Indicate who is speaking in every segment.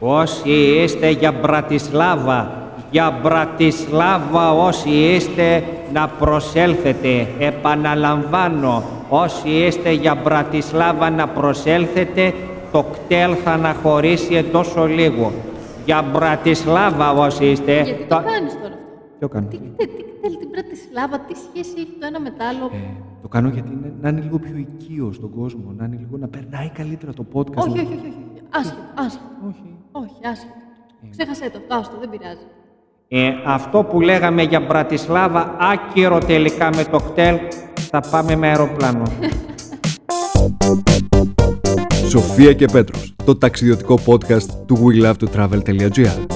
Speaker 1: Όσοι είστε για Μπρατισλάβα, για Μπρατισλάβα όσοι είστε να προσέλθετε. Επαναλαμβάνω, όσοι είστε για Μπρατισλάβα να προσέλθετε, το κτέλ θα αναχωρήσει εντός ολίγου. Για Μπρατισλάβα όσοι είστε...
Speaker 2: Γιατί το
Speaker 1: το-
Speaker 2: κάνεις τώρα αυτό;
Speaker 1: Τι το κάνω;
Speaker 2: Τι τι- τι θέλει την Πρατισλάβα, τι σχέση έχει το ένα με το άλλο;
Speaker 1: Ε, το κάνω γιατί είναι, να είναι λίγο πιο οικείο στον κόσμο, να είναι λίγο να περνάει καλύτερα το podcast.
Speaker 2: όχι, όχι, όχι, όχι. Άσχετο, άσχετο.
Speaker 1: όχι.
Speaker 2: Όχι, άσχετο. Ξέχασέ το, άστο, δεν πειράζει.
Speaker 1: Ε, αυτό που λέγαμε για Μπρατισλάβα, άκυρο τελικά με το κτέλ, θα πάμε με αεροπλάνο.
Speaker 3: Σοφία και Πέτρος, το ταξιδιωτικό podcast του We Love to Travel.gr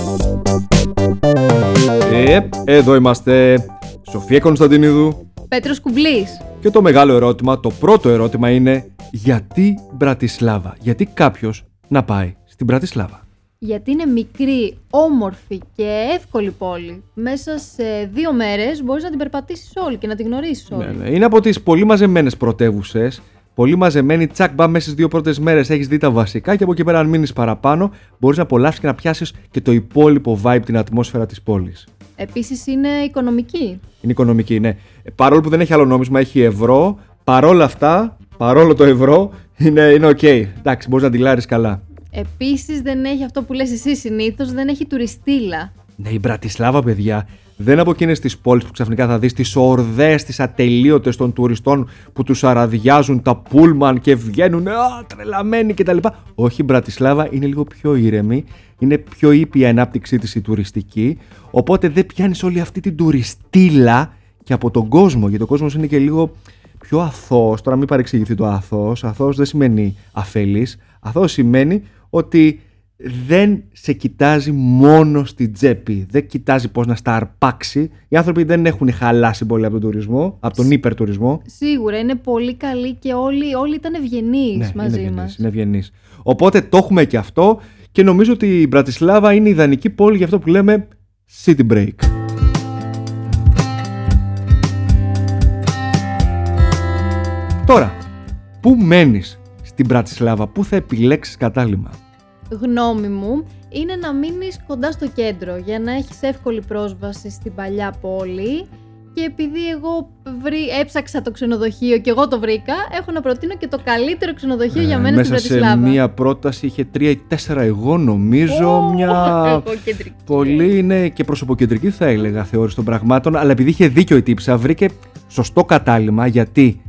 Speaker 3: Ε, εδώ είμαστε. Σοφία Κωνσταντινίδου.
Speaker 2: Πέτρος Κουμπλής.
Speaker 3: Και το μεγάλο ερώτημα, το πρώτο ερώτημα είναι γιατί Μπρατισλάβα, γιατί κάποιος να πάει στην Μπρατισλάβα;
Speaker 2: Γιατί είναι μικρή, όμορφη και εύκολη πόλη. Μέσα σε δύο μέρες μπορείς να την περπατήσεις όλη και να την γνωρίσεις όλη.
Speaker 3: Ναι, ναι. Είναι από τις πολύ μαζεμένες πρωτεύουσες. Πολύ μαζεμένη, τσακ μπαμ μέσα στις δύο πρώτες μέρες έχεις δει τα βασικά και από εκεί πέρα, αν μείνεις παραπάνω, μπορείς να απολαύσεις και να πιάσεις και το υπόλοιπο vibe, την ατμόσφαιρα της πόλης.
Speaker 2: Επίσης είναι οικονομική.
Speaker 3: Είναι οικονομική, ναι. Ε, Παρόλο που δεν έχει άλλο νόμισμα, έχει ευρώ. Παρόλα αυτά, παρόλο το ευρώ, είναι, είναι οκ. Εντάξει, μπορείς να αντιλάρει καλά.
Speaker 2: Επίσης δεν έχει αυτό που λες εσύ συνήθως, δεν έχει τουριστήλα.
Speaker 3: Ναι, η Μπρατισλάβα, παιδιά, δεν από εκείνε τις πόλεις που ξαφνικά θα δεις τις ορδές, τις ατελείωτες των τουριστών που τους αραδιάζουν τα πούλμαν και βγαίνουν α, τρελαμένοι κτλ. Όχι, η Μπρατισλάβα είναι λίγο πιο ήρεμη, είναι πιο ήπια η ανάπτυξή της η τουριστική. Οπότε δεν πιάνεις όλη αυτή την τουριστήλα και από τον κόσμο, γιατί ο κόσμος είναι και λίγο πιο αθώος. Τώρα, μην παρεξηγηθεί το αθώος. Αθώος δεν σημαίνει αφελής. Αθώο σημαίνει ότι δεν σε κοιτάζει μόνο στην τσέπη. Δεν κοιτάζει πώς να στα αρπάξει. Οι άνθρωποι δεν έχουν χαλάσει πολύ από τον τουρισμό, από τον υπερτουρισμό.
Speaker 2: Σίγουρα είναι πολύ καλή και όλοι, όλοι ήταν ευγενείς
Speaker 3: Ναι,
Speaker 2: μαζί
Speaker 3: είναι
Speaker 2: μας.
Speaker 3: ευγενής, είναι ευγενής. Οπότε το έχουμε και αυτό και νομίζω ότι η Μπρατισλάβα είναι η ιδανική πόλη για αυτό που λέμε city break. Τώρα, πού μένεις; Στην Μπρατισλάβα, πού θα επιλέξεις κατάλημα;
Speaker 2: Γνώμη μου είναι να μείνεις κοντά στο κέντρο για να έχεις εύκολη πρόσβαση στην παλιά πόλη και επειδή εγώ βρει, έψαξα το ξενοδοχείο και εγώ το βρήκα, έχω να προτείνω και το καλύτερο ξενοδοχείο για
Speaker 3: Ε,
Speaker 2: μένα
Speaker 3: μέσα
Speaker 2: στην Πρατισλάβα.
Speaker 3: σε μία πρόταση είχε τρία ή τέσσερα εγώ νομίζω,
Speaker 2: Ω,
Speaker 3: μια
Speaker 2: εγώ κεντρική.
Speaker 3: πολύ είναι και προσωποκεντρική θα έλεγα θεώρηση των πραγμάτων, αλλά επειδή είχε δίκιο η τύψα βρήκε σωστό κατάλημα γιατί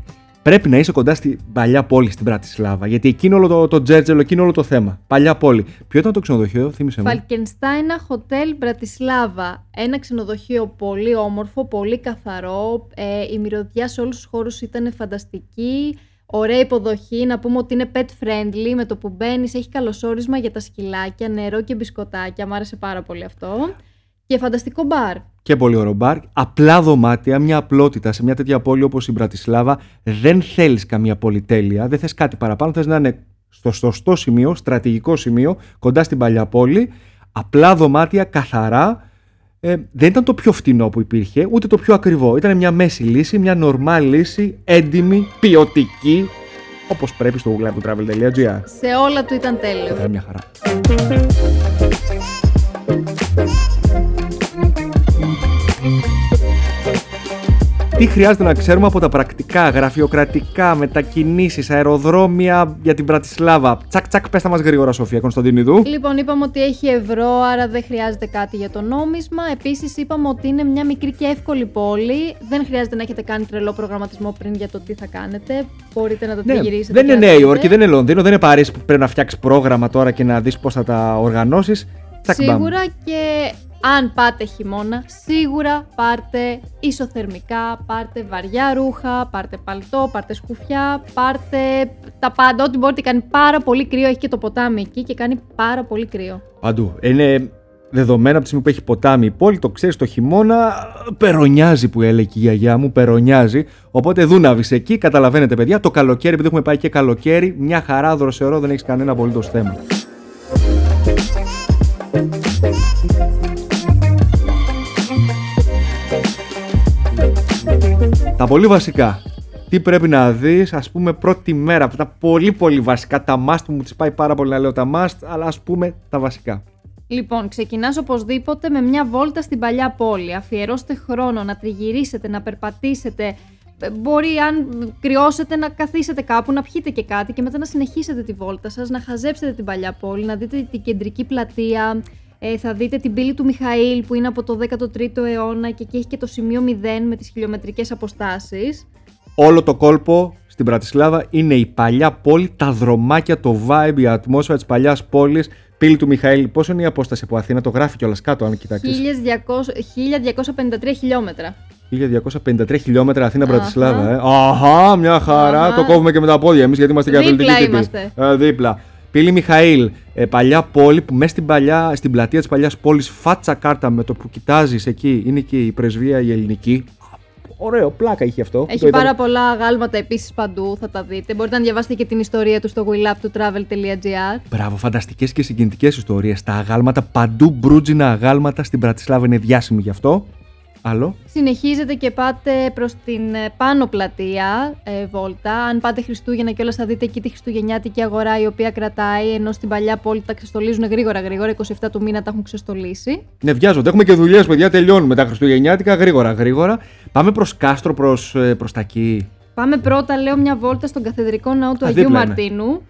Speaker 3: πρέπει να είσαι κοντά στην παλιά πόλη στην Πρατισλάβα, γιατί εκεί είναι όλο το, το τζέρτζελο, εκεί είναι όλο το θέμα. Παλιά πόλη. Ποιο ήταν το ξενοδοχείο, θύμισε μου.
Speaker 2: Φαλκενστάινα Hotel Μπρατισλάβα. Ένα ξενοδοχείο πολύ όμορφο, πολύ καθαρό. Ε, η μυρωδιά σε όλους τους χώρους ήταν φανταστική. Ωραία υποδοχή. Να πούμε ότι είναι pet friendly. Με το που μπαίνεις έχει καλωσόρισμα για τα σκυλάκια, νερό και μπισκοτάκια. Μ' άρεσε πάρα πολύ αυτό. Και φανταστικό μπαρ.
Speaker 3: Και πολύ ωραίο μπαρ. Απλά δωμάτια, μια απλότητα σε μια τέτοια πόλη όπως η Μπρατισλάβα. Δεν θέλεις καμία πολυτέλεια, δεν θες κάτι παραπάνω. Θες να είναι στο σωστό σημείο, στρατηγικό σημείο, κοντά στην παλιά πόλη. Απλά δωμάτια, καθαρά. Ε, δεν ήταν το πιο φτηνό που υπήρχε, ούτε το πιο ακριβό. Ήταν μια μέση λύση, μια νορμάλ λύση, έντιμη, ποιοτική, όπως πρέπει στο googletravel.gr.
Speaker 2: Σε όλα του ήταν τέλειο.
Speaker 3: Ήταν μια χαρά. Τι χρειάζεται να ξέρουμε από τα πρακτικά, γραφειοκρατικά, μετακινήσεις, αεροδρόμια για την Πρατισλάβα. Τσακ τσακ πες τα μας γρήγορα Σοφία Κωνσταντινίδου.
Speaker 2: Λοιπόν, είπαμε ότι έχει ευρώ, άρα δεν χρειάζεται κάτι για το νόμισμα. Επίσης, είπαμε ότι είναι μια μικρή και εύκολη πόλη. Δεν χρειάζεται να έχετε κάνει τρελό προγραμματισμό πριν για το τι θα κάνετε. Μπορείτε να το
Speaker 3: Ναι,
Speaker 2: τριγυρίσετε.
Speaker 3: δεν
Speaker 2: και
Speaker 3: είναι
Speaker 2: να
Speaker 3: Νέα
Speaker 2: δείτε.
Speaker 3: Υόρκη, δεν είναι Λονδίνο, δεν είναι Παρίσι που πρέπει να φτιάξεις πρόγραμμα τώρα και να δεις πώς θα τα οργανώσεις. Τσακ μπαμ.
Speaker 2: Σίγουρα και αν πάτε χειμώνα, σίγουρα πάρτε ισοθερμικά, πάρτε βαριά ρούχα, πάρτε παλτό, πάρτε σκουφιά, πάρτε τα πάντα. Ό,τι μπορείτε κάνει πάρα πολύ κρύο. Έχει και το ποτάμι εκεί και κάνει πάρα πολύ κρύο.
Speaker 3: Παντού. Είναι δεδομένο από τη στιγμή που έχει ποτάμι η πόλη, το ξέρεις το χειμώνα, περονιάζει που έλεγε η γιαγιά μου, περονιάζει. Οπότε δούναβεις εκεί, καταλαβαίνετε παιδιά. Το καλοκαίρι, επειδή έχουμε πάει και καλοκαίρι, μια χαρά δροσερό, δεν έχεις κανένα απολύτως θέμα. Τα πολύ βασικά. τι πρέπει να δεις, ας πούμε, πρώτη μέρα. Τα πολύ πολύ βασικά. Τα must που μου τις πάει πάρα πολύ να λέω τα must, αλλά ας πούμε τα βασικά.
Speaker 2: Λοιπόν, ξεκινάς οπωσδήποτε με μια βόλτα στην παλιά πόλη. Αφιερώστε χρόνο να τριγυρίσετε, να περπατήσετε. Ε, Μπορεί, αν κρυώσετε, να καθίσετε κάπου, να πιείτε και κάτι και μετά να συνεχίσετε τη βόλτα σας, να χαζέψετε την παλιά πόλη, να δείτε την κεντρική πλατεία, ε, θα δείτε την πύλη του Μιχαήλ που είναι από το 13ο αιώνα και εκεί έχει και το σημείο 0 με τις χιλιομετρικές αποστάσεις.
Speaker 3: Όλο το κόλπο στην Πρατισλάβα είναι η παλιά πόλη, τα δρομάκια, το vibe, η ατμόσφαιρα της παλιάς πόλης. Πύλη του Μιχαήλ, πόσο είναι η απόσταση από Αθήνα, το γράφει κιόλας κάτω, αν κοιτάξεις.
Speaker 2: 1253 χιλιόμετρα.
Speaker 3: 1253 χιλιόμετρα Αθήνα
Speaker 2: Αχα.
Speaker 3: Πρατισλάβα. Ε. Αχα, μια χαρά.
Speaker 2: Αχα.
Speaker 3: Το κόβουμε και με τα πόδια εμείς γιατί είμαστε
Speaker 2: Δίπλα
Speaker 3: καθολικοί τύποι.
Speaker 2: είμαστε.
Speaker 3: Ε, δίπλα. Πύλη Μιχαήλ, ε, παλιά πόλη που μέσα στην, παλιά, στην πλατεία της παλιάς πόλης, φάτσα κάρτα με το που κοιτάζεις εκεί, είναι και η πρεσβεία η ελληνική. Ωραίο, πλάκα είχε αυτό.
Speaker 2: Έχει
Speaker 3: Το είδαμε.
Speaker 2: πάρα πολλά αγάλματα επίσης παντού, θα τα δείτε. Μπορείτε να διαβάσετε και την ιστορία του στο willove2travel.gr.
Speaker 3: Μπράβο, φανταστικές και συγκινητικές ιστορίες. Τα αγάλματα, παντού μπρούτζινα αγάλματα στην Πρατισλάβα είναι διάσημη γι' αυτό. Άλλο.
Speaker 2: Συνεχίζετε και πάτε προς την ε, πάνω πλατεία ε, βόλτα. Αν πάτε Χριστούγεννα και όλα θα δείτε εκεί τη Χριστουγεννιάτικη αγορά η οποία κρατάει, ενώ στην παλιά πόλη τα ξεστολίζουν γρήγορα γρήγορα. 27 του μήνα τα έχουν ξεστολίσει.
Speaker 3: Ναι, βιάζονται. Έχουμε και δουλειές, παιδιά. Τελειώνουμε τα Χριστουγεννιάτικα γρήγορα, γρήγορα. Πάμε προς Κάστρο, προς προς τα εκεί.
Speaker 2: Πάμε πρώτα, λέω, μια βόλτα στον καθεδρικό ναό του
Speaker 3: Α,
Speaker 2: Αγίου
Speaker 3: δίπλα είναι.
Speaker 2: Μαρτίνου.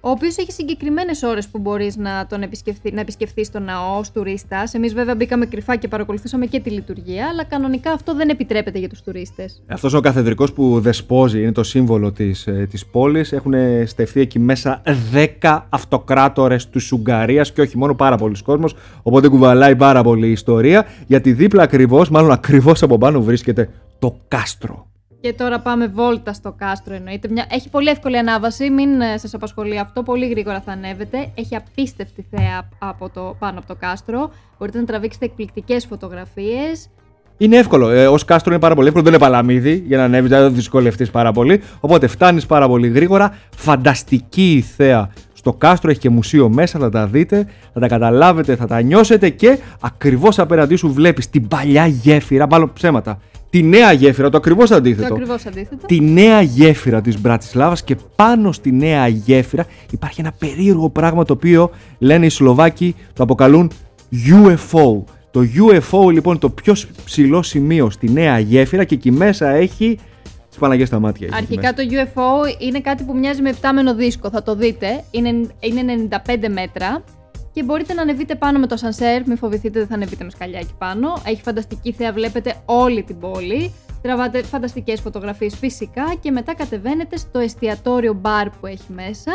Speaker 2: Ο οποίος έχει συγκεκριμένες ώρες που μπορείς να τον επισκεφθεί, να επισκεφθείς το ναό ως τουρίστας. Εμείς, βέβαια, μπήκαμε κρυφά και παρακολουθήσαμε και τη λειτουργία, αλλά κανονικά αυτό δεν επιτρέπεται για τους τουρίστες.
Speaker 3: Αυτός ο καθεδρικός που δεσπόζει, είναι το σύμβολο της της πόλης. Έχουν στεφθεί εκεί μέσα 10 αυτοκράτορες του Ουγγαρίας και όχι μόνο πάρα πολλοί κόσμος Οπότε κουβαλάει πάρα πολύ η ιστορία. Γιατί δίπλα ακριβώς, μάλλον ακριβώς από πάνω, βρίσκεται το κάστρο.
Speaker 2: Και τώρα πάμε βόλτα στο κάστρο εννοείται. Μια... Έχει πολύ εύκολη ανάβαση, μην ε, σας απασχολεί αυτό, πολύ γρήγορα θα ανέβετε. Έχει απίστευτη θέα από το, πάνω από το κάστρο. Μπορείτε να τραβήξετε εκπληκτικές φωτογραφίες.
Speaker 3: Είναι εύκολο. Ε, Ω κάστρο είναι πάρα πολύ εύκολο. Δεν είναι παλαμίδι για να ανέβεις, δεν θα δυσκολευτείς πάρα πολύ. Οπότε φτάνεις πάρα πολύ γρήγορα. Φανταστική η θέα στο κάστρο. Έχει και μουσείο μέσα. Θα τα δείτε, θα τα καταλάβετε, θα τα νιώσετε και ακριβώς απέναντί σου βλέπεις την παλιά γέφυρα. Μάλλον ψέματα. Τη νέα γέφυρα, το ακριβώς
Speaker 2: Το
Speaker 3: αντίθετο.
Speaker 2: ακριβώς αντίθετο.
Speaker 3: Τη νέα γέφυρα της Μπρατισλάβας και πάνω στη νέα γέφυρα υπάρχει ένα περίεργο πράγμα το οποίο λένε οι Σλοβάκοι το αποκαλούν UFO. Το UFO λοιπόν είναι το πιο ψηλό σημείο στη νέα γέφυρα και εκεί μέσα έχει τις Παναγιές στα μάτια. έχει εκεί
Speaker 2: Αρχικά
Speaker 3: μέσα.
Speaker 2: το UFO είναι κάτι που μοιάζει με επτάμενο δίσκο, θα το δείτε. Είναι, είναι 95 μέτρα και μπορείτε να ανεβείτε πάνω με το σανσέρ. Μην φοβηθείτε, δεν θα ανεβείτε με σκαλιά εκεί πάνω. Έχει φανταστική θέα, βλέπετε όλη την πόλη. Τραβάτε φανταστικές φωτογραφίες φυσικά και μετά κατεβαίνετε στο εστιατόριο μπαρ που έχει μέσα.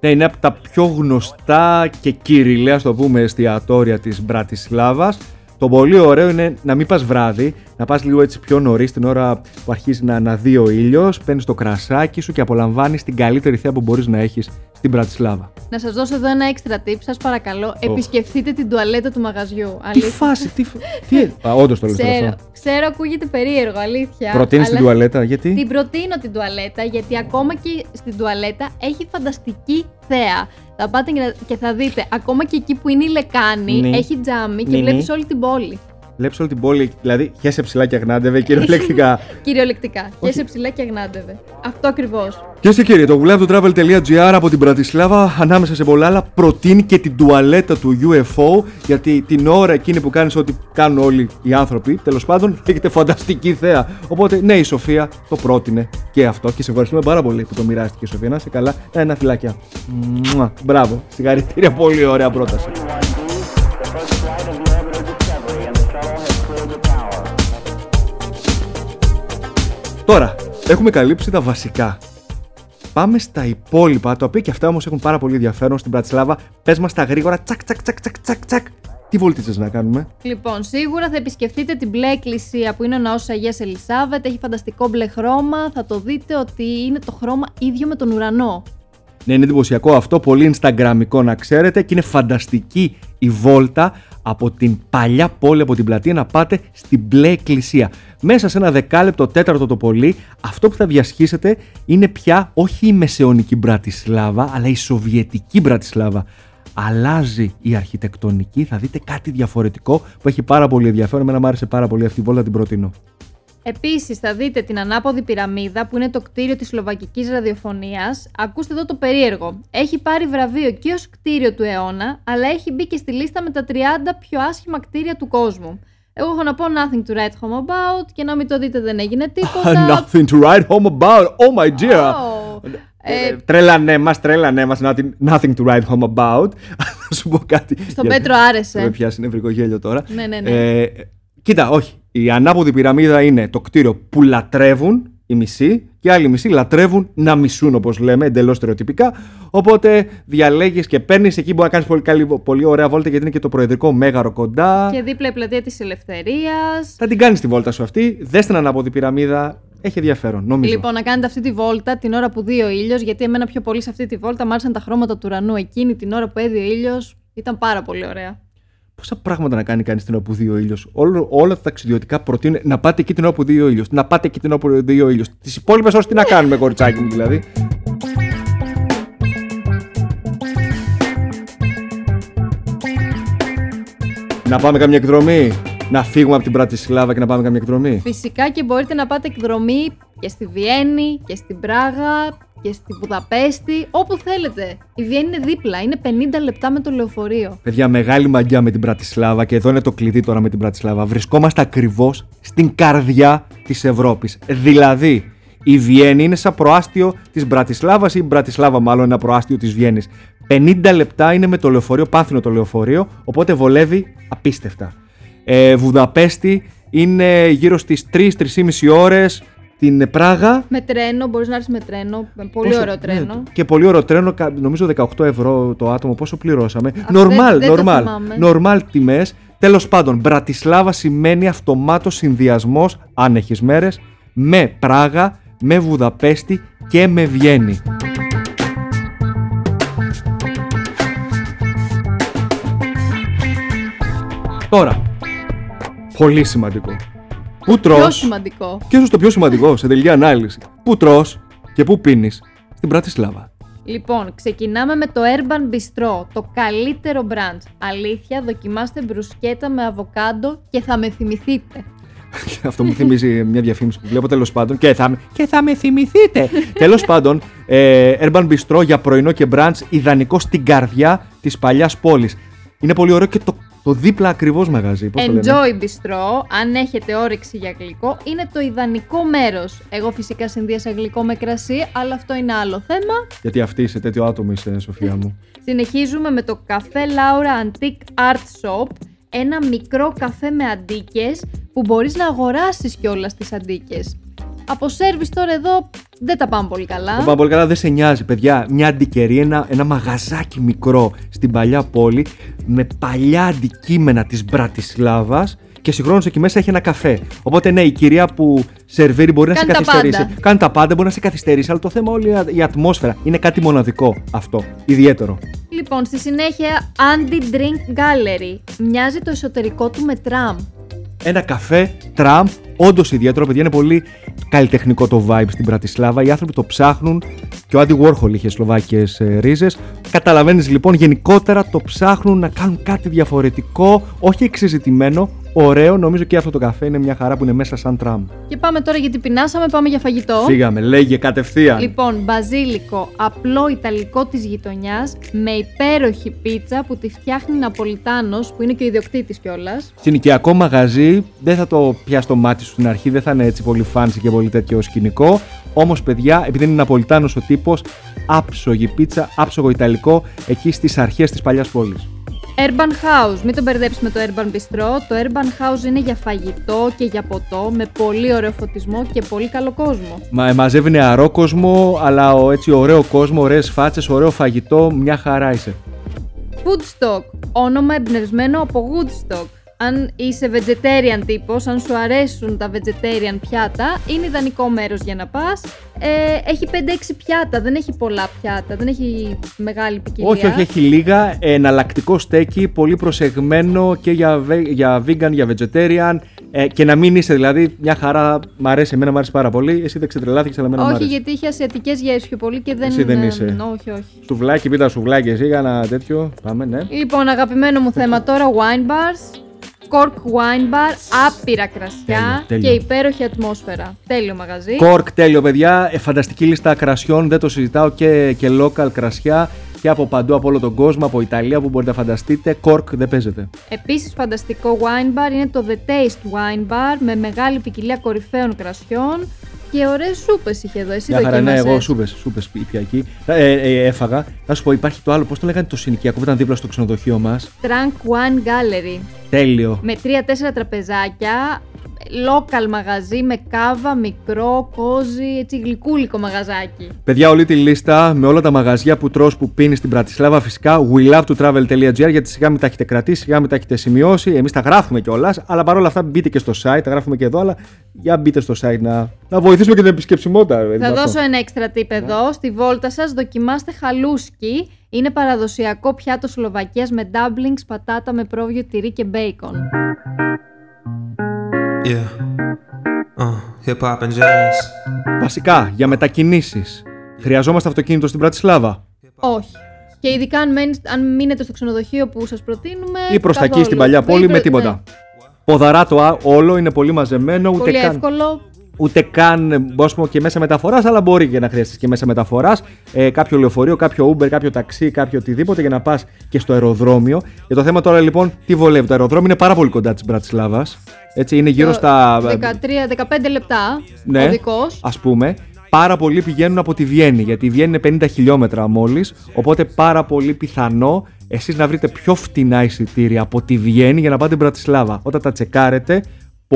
Speaker 3: Ναι, είναι από τα πιο γνωστά και κυριλαία, το πούμε, εστιατόρια της Μπρατισλάβας. Το πολύ ωραίο είναι να μην πας βράδυ, να πας λίγο έτσι πιο νωρίς, την ώρα που αρχίζει να αναδύει ο ήλιος, παίρνεις το κρασάκι σου και απολαμβάνεις την καλύτερη θέα που μπορείς να έχεις στην Μπρατισλάβα.
Speaker 2: Να σας δώσω εδώ ένα έξτρα tip, σας παρακαλώ. Επισκεφτείτε την τουαλέτα του μαγαζιού.
Speaker 3: Τι
Speaker 2: Αλήθεια.
Speaker 3: φάση, τι. φ- τι... Α, όντως το λες τώρα
Speaker 2: Ξέρω,
Speaker 3: αυτό.
Speaker 2: ξέρω, ακούγεται περίεργο, αλήθεια.
Speaker 3: Προτείνεις την
Speaker 2: αλλά
Speaker 3: τουαλέτα, γιατί;
Speaker 2: Την προτείνω την τουαλέτα, γιατί ακόμα και στην τουαλέτα έχει φανταστική θέα. Θα πάτε και να- και θα δείτε, ακόμα και εκεί που είναι η λεκάνη,
Speaker 3: Ναι.
Speaker 2: έχει τζάμι και
Speaker 3: Ναι, ναι.
Speaker 2: βλέπεις όλη την πόλη.
Speaker 3: Βλέπεις όλη την πόλη, δηλαδή χέσε ψηλά και αγνάντευε, κυριολεκτικά.
Speaker 2: Κυριολεκτικά. Και σε ψηλά και αγνάντευε. Αυτό ακριβώς.
Speaker 3: Και και κύριοι, το travel.gr από την Πρατισλάβα, ανάμεσα σε πολλά άλλα, προτείνει και την τουαλέτα του UFO, γιατί την ώρα εκείνη που κάνεις ό,τι κάνουν όλοι οι άνθρωποι, τέλος πάντων, έχετε φανταστική θέα. Οπότε, ναι, η Σοφία το πρότεινε και αυτό και σε ευχαριστούμε πάρα πολύ που το μοιράστηκε η Σοφία. Να είσαι καλά. Ένα φυλάκια. Μουα. Μπράβο. Συγχαρητήρια, πολύ ωραία πρόταση. Τώρα, έχουμε καλύψει τα βασικά. Πάμε στα υπόλοιπα, τα οποία και αυτά όμως έχουν πάρα πολύ ενδιαφέρον στην Πρατισλάβα. Πες μας τα γρήγορα, τσακ, τσακ, τσακ, τσακ, τσακ, τσακ. Τι βολτίτσες να κάνουμε;
Speaker 2: Λοιπόν, σίγουρα θα επισκεφτείτε την μπλε εκκλησία που είναι ο ναός της Αγίας Ελισάβετ. Έχει φανταστικό μπλε χρώμα. Θα το δείτε ότι είναι το χρώμα ίδιο με τον ουρανό.
Speaker 3: Ναι, είναι εντυπωσιακό αυτό, πολύ instagramικό να ξέρετε και είναι φανταστική η βόλτα από την παλιά πόλη, από την πλατεία να πάτε στην μπλε εκκλησία. Μέσα σε ένα δεκάλεπτο, τέταρτο το πολύ, αυτό που θα διασχίσετε είναι πια όχι η μεσαιωνική Μπρατισλάβα, αλλά η σοβιετική Μπρατισλάβα. Αλλάζει η αρχιτεκτονική, θα δείτε κάτι διαφορετικό που έχει πάρα πολύ ενδιαφέρον. Εμένα μου άρεσε πάρα πολύ αυτή η βόλτα, την προτείνω.
Speaker 2: Επίσης θα δείτε την ανάποδη πυραμίδα που είναι το κτίριο της Σλοβακικής Ραδιοφωνίας. Ακούστε εδώ το περίεργο. Έχει πάρει βραβείο και ως κτίριο του αιώνα, αλλά έχει μπει και στη λίστα με τα 30 πιο άσχημα κτίρια του κόσμου. Εγώ έχω να πω nothing to write home about και να μην το δείτε δεν έγινε τίποτα.
Speaker 3: Nothing to write home about; Oh my dear.
Speaker 2: Oh.
Speaker 3: Ε,
Speaker 2: Ε,
Speaker 3: τρέλανέ μας, τρέλανέ μας, nothing, nothing to write home about. Θα σου πω κάτι.
Speaker 2: Στον
Speaker 3: Γιατί-
Speaker 2: Πέτρο άρεσε.
Speaker 3: Με πιάσει νευρικό γέλιο τώρα.
Speaker 2: Ναι, ναι, ναι.
Speaker 3: Ε, κοίτα, όχι. Η ανάποδη πυραμίδα είναι το κτίριο που λατρεύουν οι μισοί και άλλοι μισοί λατρεύουν να μισούν, όπως λέμε, εντελώς στερεοτυπικά. Οπότε διαλέγεις και παίρνεις εκεί που να κάνεις πολύ, καλή, πολύ ωραία βόλτα γιατί είναι και το προεδρικό μέγαρο κοντά.
Speaker 2: Και δίπλα η πλατεία της Ελευθερίας.
Speaker 3: Θα την κάνεις τη βόλτα σου αυτή. Δες την ανάποδη πυραμίδα. Έχει ενδιαφέρον, νομίζω.
Speaker 2: Λοιπόν, να κάνετε αυτή τη βόλτα την ώρα που δει ο ήλιος, γιατί εμένα πιο πολύ σε αυτή τη βόλτα μου άρεσαν τα χρώματα του ουρανού. Εκείνη την ώρα που έδει ο ήλιος ήταν πάρα πολύ ωραία.
Speaker 3: Πόσα πράγματα να κάνει κανείς την ώρα που δει ο ήλιος; Όλα τα ταξιδιωτικά προτείνουν να πάτε εκεί την ώρα που δει ο ήλιος. Να πάτε εκεί την ώρα που δει ο ήλιος. Τις υπόλοιπες ώρες τι να κάνουμε, κοριτσάκι μου δηλαδή; Να πάμε καμιά εκδρομή; Να φύγουμε από την Πρατισλάβα και να πάμε καμιά εκδρομή;
Speaker 2: Φυσικά και μπορείτε να πάτε εκδρομή και στη Βιέννη και στην Πράγα και στη Βουδαπέστη, όπου θέλετε. Η Βιέννη είναι δίπλα, είναι 50 λεπτά με το λεωφορείο.
Speaker 3: Παιδιά, μεγάλη μαγιά με την Πρατισλάβα και εδώ είναι το κλειδί τώρα με την Πρατισλάβα. Βρισκόμαστε ακριβώς στην καρδιά της Ευρώπης. Δηλαδή, η Βιέννη είναι σαν προάστιο της Μπρατισλάβας ή η Μπρατισλάβα, μάλλον ένα προάστιο της Βιέννης. 50 λεπτά είναι με το λεωφορείο, πάνθινο το λεωφορείο, οπότε βολεύει απίστευτα. Ε, Βουδαπέστη είναι γύρω στις 3-3,5 ώρες. Την Πράγα.
Speaker 2: Με τρένο, μπορείς να έρθεις με τρένο. Με πολύ
Speaker 3: πόσο-
Speaker 2: ωραίο τρένο.
Speaker 3: ναι, και πολύ ωραίο τρένο, κα- νομίζω 18 ευρώ το άτομο. Πόσο πληρώσαμε.
Speaker 2: δεν-
Speaker 3: Νορμάλ,
Speaker 2: δεν το
Speaker 3: νορμάλ.
Speaker 2: θυμάμαι.
Speaker 3: Νορμάλ τιμές. Τέλος πάντων, Μπρατισλάβα σημαίνει αυτομάτως συνδυασμός, αν έχει μέρες, με Πράγα, με Βουδαπέστη και με Βιέννη. Τώρα, πολύ σημαντικό. Πού
Speaker 2: Πιο
Speaker 3: τρως;
Speaker 2: σημαντικό;
Speaker 3: και ίσως το πιο σημαντικό σε τελική ανάλυση. Πού τρως και πού πίνεις; Στην Πρατισλάβα.
Speaker 2: Λοιπόν, ξεκινάμε με το Urban Bistro, το καλύτερο brunch. Αλήθεια, δοκιμάστε μπρουσκέτα με αβοκάντο και θα με θυμηθείτε.
Speaker 3: Αυτό μου θυμίζει μια διαφήμιση που βλέπω τέλος πάντων. Και θα, με- και θα με θυμηθείτε. τέλος πάντων, ε, Urban Bistro για πρωινό και brunch ιδανικό στην καρδιά της παλιάς πόλης. Είναι πολύ ωραίο και το, το δίπλα ακριβώς μαγαζί. Πώς το λένε;
Speaker 2: Enjoy Bistro, αν έχετε όρεξη για γλυκό, είναι το ιδανικό μέρος. Εγώ φυσικά συνδύασα γλυκό με κρασί, αλλά αυτό είναι άλλο θέμα.
Speaker 3: Γιατί αυτή είσαι τέτοιο άτομο, είσαι, Σοφία μου.
Speaker 2: Συνεχίζουμε με το Café Laura Antique Art Shop, ένα μικρό καφέ με αντίκες που μπορείς να αγοράσεις κιόλας τις αντίκες. Από σέρβις τώρα εδώ δεν τα πάμε πολύ καλά.
Speaker 3: Το πάμε πολύ καλά, δεν σε νοιάζει, παιδιά. Μια αντικερή, ένα, ένα μαγαζάκι μικρό στην παλιά πόλη με παλιά αντικείμενα της Μπρατισλάβας και συγχρόνως εκεί μέσα έχει ένα καφέ. Οπότε ναι, η κυρία που σερβίρει μπορεί να
Speaker 2: Κάνει
Speaker 3: σε
Speaker 2: τα
Speaker 3: καθυστερήσει.
Speaker 2: πάντα.
Speaker 3: Κάνει τα πάντα, μπορεί να σε καθυστερήσει, αλλά το θέμα όλη η- η ατμόσφαιρα είναι κάτι μοναδικό αυτό. Ιδιαίτερο.
Speaker 2: Λοιπόν, στη συνέχεια Andy Drink Gallery. Μοιάζει το εσωτερικό του με τραμ.
Speaker 3: Ένα καφέ, τραμ, όντως ιδιαίτερο, παιδιά. Είναι πολύ καλλιτεχνικό το vibe στην Πρατισλάβα. Οι άνθρωποι το ψάχνουν και ο Άντι Warhol είχε σλοβάκιες ρίζες. Καταλαβαίνεις λοιπόν, γενικότερα το ψάχνουν να κάνουν κάτι διαφορετικό, όχι εξεζητημένο, ωραίο. Νομίζω και αυτό το καφέ είναι μια χαρά που είναι μέσα σαν τραμ.
Speaker 2: Και πάμε τώρα γιατί πεινάσαμε, πάμε για φαγητό.
Speaker 3: Φύγαμε, λέγε κατευθείαν.
Speaker 2: Λοιπόν, μπαζίλικο, απλό ιταλικό της γειτονιάς, με υπέροχη πίτσα που τη φτιάχνει Ναπολιτάνος, που είναι και ο ιδιοκτήτης κιόλας.
Speaker 3: Συνοικιακό μαγαζί, δεν θα το πιάσει το μάτι σου στην αρχή, δεν θα είναι έτσι πολύ fancy και πολύ τέτοιο σκηνικό. Όμως, παιδιά, επειδή είναι Ναπολιτάνος ο τύπος, άψογη πίτσα, άψογο Ιταλικό, εκεί στις αρχές της παλιάς πόλης.
Speaker 2: Urban House, μην το μπερδέψει με το Urban Bistro. Το Urban House είναι για φαγητό και για ποτό, με πολύ ωραίο φωτισμό και πολύ καλό κόσμο.
Speaker 3: Μα, μαζεύει νεαρό κόσμο, αλλά ο, έτσι ωραίο κόσμο, ωραίες φάτσες, ωραίο φαγητό, μια χαρά είσαι.
Speaker 2: Woodstock, όνομα εμπνευσμένο από Woodstock. Αν είσαι vegetarian τύπος, αν σου αρέσουν τα vegetarian πιάτα, είναι ιδανικό μέρος για να πας. Ε, έχει 5-6 πιάτα, δεν έχει πολλά πιάτα, δεν έχει μεγάλη ποικιλία.
Speaker 3: Όχι, όχι, έχει λίγα. Εναλλακτικό στέκι, πολύ προσεγμένο και για, βε- για vegan, για vegetarian. Ε, και να μην είσαι δηλαδή μια χαρά. Μ' αρέσει, εμένα μου αρέσει πάρα πολύ. Εσύ δεν ξετρελάθηκες, αλλά εμένα μου
Speaker 2: όχι,
Speaker 3: αρέσει.
Speaker 2: γιατί είχε ασιατικές γεύσεις πιο πολύ και δεν...
Speaker 3: Εσύ δεν
Speaker 2: ε,
Speaker 3: είσαι.
Speaker 2: όχι, όχι.
Speaker 3: Σουβλάκι, πίτα σουβλάκι, εσύ για ένα τέτοιο. Πάμε, ναι.
Speaker 2: Λοιπόν, αγαπημένο μου θέμα τώρα, wine bars. Cork Wine Bar, άπειρα κρασιά
Speaker 3: Τέλειο, τέλειο.
Speaker 2: και υπέροχη ατμόσφαιρα. Τέλειο μαγαζί.
Speaker 3: Κόρκ, τέλειο παιδιά. Ε, φανταστική λίστα κρασιών, δεν το συζητάω και, και local κρασιά και από παντού από όλο τον κόσμο, από Ιταλία που μπορείτε να φανταστείτε. Κόρκ δεν παίζεται.
Speaker 2: Επίσης φανταστικό wine bar είναι το The Taste Wine Bar με μεγάλη ποικιλία κορυφαίων κρασιών και ωραίες σούπες είχε εδώ. Εσύ
Speaker 3: Μια χαρά, ναι,
Speaker 2: δοκίμασες.
Speaker 3: εγώ σούπες σούπες πια εκεί. Ε, ε, έφαγα. Να σου πω, υπάρχει το άλλο, πώς το λέγανε το συνοικιακό που ήταν δίπλα στο ξενοδοχείο μας;
Speaker 2: Trunk Wine Gallery
Speaker 3: Τέλειο.
Speaker 2: με τρία-τέσσερα τραπεζάκια, local μαγαζί με κάβα, μικρό, κόζι, έτσι γλυκούλικο μαγαζάκι.
Speaker 3: Παιδιά, όλη τη λίστα με όλα τα μαγαζιά που τρως που πίνεις στην Πρατισλάβα φυσικά we love to travel.gr γιατί σιγά μην τα έχετε κρατήσει, σιγά μην τα έχετε σημειώσει. Εμείς τα γράφουμε κιόλας, αλλά παρόλα αυτά μπείτε και στο site, τα γράφουμε και εδώ, αλλά για μπείτε στο site να, να βοηθήσουμε και την επισκεψιμότητα. ρε, με
Speaker 2: Θα
Speaker 3: αυτό.
Speaker 2: δώσω ένα έξτρα tip εδώ. Στη βόλτα σας δοκιμάστε χαλούσκι. Είναι παραδοσιακό πιάτο Σλοβακίας με dumplings, πατάτα με πρόβιο τυρί και μπέικον.
Speaker 4: Yeah. Uh, hip hop and jazz.
Speaker 3: Βασικά, για μετακινήσεις. Χρειαζόμαστε αυτοκίνητο στην Πρατισλάβα;
Speaker 2: Όχι. Και ειδικά αν, μένεις- αν μείνετε στο ξενοδοχείο που σας προτείνουμε.
Speaker 3: Ή προ τα εκεί
Speaker 2: καθόλου.
Speaker 3: στην παλιά
Speaker 2: Δεν
Speaker 3: πόλη
Speaker 2: προ-
Speaker 3: με τίποτα.
Speaker 2: ναι.
Speaker 3: Ποδαρά το α- όλο, είναι πολύ μαζεμένο, ούτε
Speaker 2: Πολύ
Speaker 3: καν,
Speaker 2: εύκολο.
Speaker 3: Ούτε καν ε, πώς πούμε, και μέσα μεταφοράς, αλλά μπορεί και να χρειαστείς και μέσα μεταφοράς. Ε, κάποιο λεωφορείο, κάποιο Uber, κάποιο ταξί, κάποιο οτιδήποτε για να πας και στο αεροδρόμιο. Για το θέμα τώρα λοιπόν, τι βολεύει. Το αεροδρόμιο είναι πάρα πολύ κοντά της Μπρατισλάβας. Έτσι, είναι γύρω
Speaker 2: Το
Speaker 3: στα.
Speaker 2: 13-15 λεπτά
Speaker 3: Ναι,
Speaker 2: οδικός.
Speaker 3: ας πούμε. Πάρα πολλοί πηγαίνουν από τη Βιέννη, γιατί η Βιέννη είναι 50 χιλιόμετρα μόλις. Οπότε πάρα πολύ πιθανό εσείς να βρείτε πιο φτηνά εισιτήρια από τη Βιέννη για να πάτε στην Μπρατισλάβα. Όταν τα τσεκάρετε,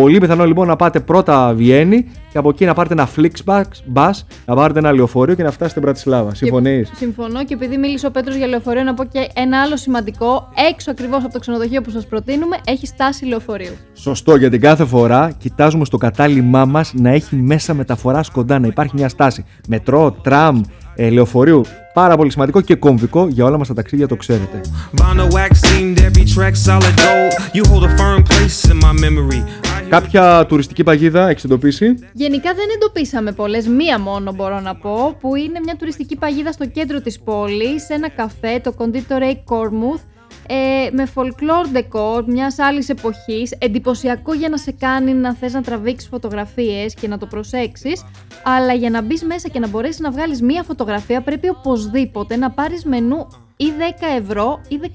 Speaker 3: πολύ πιθανό λοιπόν να πάτε πρώτα Βιέννη και από εκεί να πάρετε ένα Flixbus, bus, να πάρετε ένα λεωφορείο και να φτάσετε στην Μπρατισλάβα. Συμφωνείς;
Speaker 2: Και- Συμφωνώ και επειδή μίλησε ο Πέτρος για λεωφορείο, να πω και ένα άλλο σημαντικό. Έξω ακριβώς από το ξενοδοχείο που σας προτείνουμε, έχει στάση λεωφορείου.
Speaker 3: Σωστό, γιατί κάθε φορά κοιτάζουμε στο κατάλημά μας να έχει μέσα μεταφοράς κοντά, να υπάρχει μια στάση. Μετρό, τραμ, ε, λεωφορείου. Πάρα πολύ σημαντικό και κομβικό για όλα μας τα ταξίδια, το ξέρετε.
Speaker 4: Bono wax themed every track solid gold. You hold a firm place in my memory. I hear
Speaker 3: Κάποια τουριστική παγίδα έχεις εντοπίσει;
Speaker 2: Γενικά δεν εντοπίσαμε πολλές, μία μόνο μπορώ να πω, που είναι μια τουριστική παγίδα στο κέντρο της πόλης, σε ένα καφέ, το Conditorei Cormouth, ε, με folklore decor μιας άλλης εποχής, εντυπωσιακό για να σε κάνει να θες να τραβήξεις φωτογραφίες και να το προσέξεις, αλλά για να μπεις μέσα και να μπορέσεις να βγάλεις μία φωτογραφία πρέπει οπωσδήποτε να πάρεις μενού ή 10 ευρώ ή 17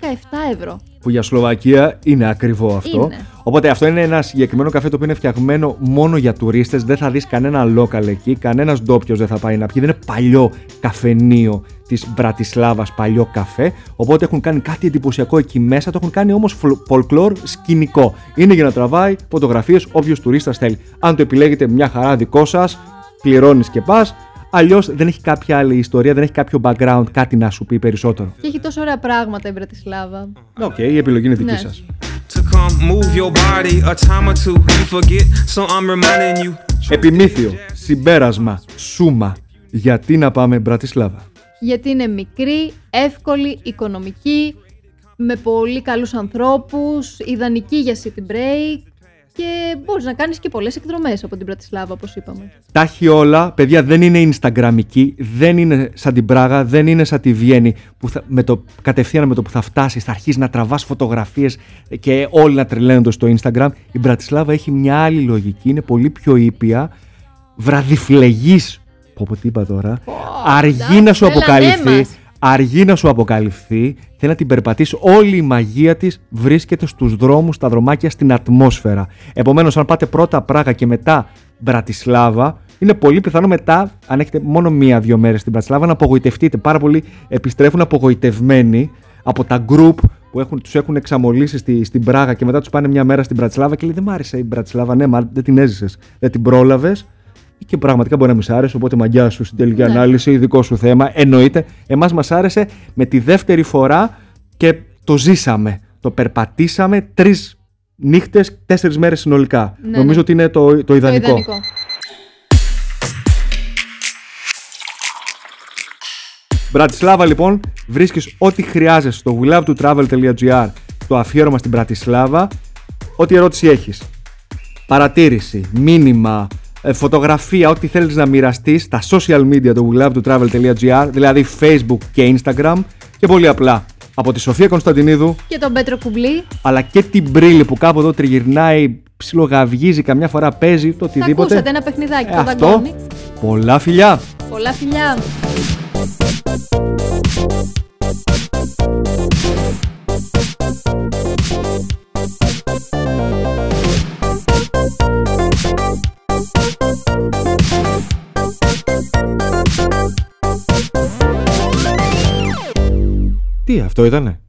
Speaker 2: ευρώ.
Speaker 3: Που για Σλοβακία είναι ακριβό αυτό.
Speaker 2: Είναι.
Speaker 3: Οπότε αυτό είναι ένα συγκεκριμένο καφέ το οποίο είναι φτιαγμένο μόνο για τουρίστες. Δεν θα δεις κανένα local εκεί. Κανένας ντόπιος δεν θα πάει να πιει. Δεν είναι παλιό καφενείο της Μπρατισλάβας, παλιό καφέ. Οπότε έχουν κάνει κάτι εντυπωσιακό εκεί μέσα. Το έχουν κάνει όμως folklore σκηνικό. Είναι για να τραβάει φωτογραφίες όποιος τουρίστας θέλει. Αν το επιλέγετε, μια χαρά δικό σας, πληρώνεις και πας. Αλλιώς δεν έχει κάποια άλλη ιστορία, δεν έχει κάποιο background, κάτι να σου πει περισσότερο.
Speaker 2: Και έχει τόσο ωραία πράγματα η Μπρατισλάβα.
Speaker 3: Οκ, η επιλογή είναι δική
Speaker 2: Ναι.
Speaker 3: σας.
Speaker 4: to come move your body a time or two. You forget, so I'm reminding you.
Speaker 3: Επιμύθιο, συμπέρασμα, σούμα. Γιατί να πάμε Μπρατισλάβα;
Speaker 2: γιατί είναι μικρή, εύκολη, οικονομική, με πολύ καλούς ανθρώπους, ιδανική για city break και μπορείς να κάνεις και πολλές εκδρομές από την Μπρατισλάβα όπως είπαμε.
Speaker 3: Τα έχει όλα, παιδιά δεν είναι Instagramική, δεν είναι σαν την Πράγα, δεν είναι σαν τη Βιέννη που θα, με το, κατευθείαν με το που θα φτάσεις θα αρχίσεις να τραβάς φωτογραφίες και όλοι να τρελαίνονται στο Instagram. Η Μπρατισλάβα έχει μια άλλη λογική, είναι πολύ πιο ήπια, βραδιφλεγής, πω πω τι είπα τώρα, αργεί
Speaker 2: εντάξει,
Speaker 3: να σου
Speaker 2: έλα, ναι
Speaker 3: αποκαλυφθείς,
Speaker 2: μας.
Speaker 3: Αργεί να σου αποκαλυφθεί, θέλει να την περπατήσει. Όλη η μαγεία της βρίσκεται στους δρόμους, στα δρομάκια, στην ατμόσφαιρα. Επομένως, αν πάτε πρώτα Πράγα και μετά Μπρατισλάβα, είναι πολύ πιθανό μετά, αν έχετε μόνο μία-δύο μέρες στην Μπρατισλάβα, να απογοητευτείτε. Πάρα πολλοί επιστρέφουν απογοητευμένοι από τα group που έχουν, τους έχουν εξαμολύσει στη, στην Πράγα και μετά τους πάνε μια μέρα στην Μπρατισλάβα και λέει δεν μ' άρεσε η Μπρατισλάβα, ναι, μα δεν την έζησες, δεν την πρόλαβες και πραγματικά μπορεί να μην σ' άρεσε, οπότε μαγιά σου στην τελική
Speaker 2: Ναι.
Speaker 3: ανάλυση, δικό σου θέμα. Εννοείται. Εμάς μας άρεσε με τη δεύτερη φορά και το ζήσαμε. Το περπατήσαμε τρεις νύχτες, τέσσερις μέρες συνολικά.
Speaker 2: Ναι,
Speaker 3: Νομίζω
Speaker 2: ναι.
Speaker 3: ότι είναι το, το
Speaker 2: Το
Speaker 3: ιδανικό.
Speaker 2: ιδανικό.
Speaker 3: Μπρατισλάβα λοιπόν, βρίσκεις ό,τι χρειάζεσαι στο we love to travel.gr το αφιέρωμα στην Μπρατισλάβα. Ό,τι ερώτηση έχεις. Παρατήρηση, μήνυμα, ε, φωτογραφία, ό,τι θέλεις να μοιραστείς στα social media του we love to travel.gr δηλαδή Facebook και Instagram και πολύ απλά. από τη Σοφία Κωνσταντινίδου,
Speaker 2: Και τον Πέτρο Κουμπλή.
Speaker 3: αλλά και την Μπρίλη που κάπου εδώ τριγυρνάει, ψιλογαυγίζει, καμιά φορά παίζει, το
Speaker 2: Θα
Speaker 3: οτιδήποτε.
Speaker 2: ακούσατε ένα παιχνιδάκι,
Speaker 3: Ε,
Speaker 2: το
Speaker 3: αυτό.
Speaker 2: δαγκώνει.
Speaker 3: Πολλά φιλιά!
Speaker 2: Πολλά φιλιά.
Speaker 3: Αυτό ήτανε;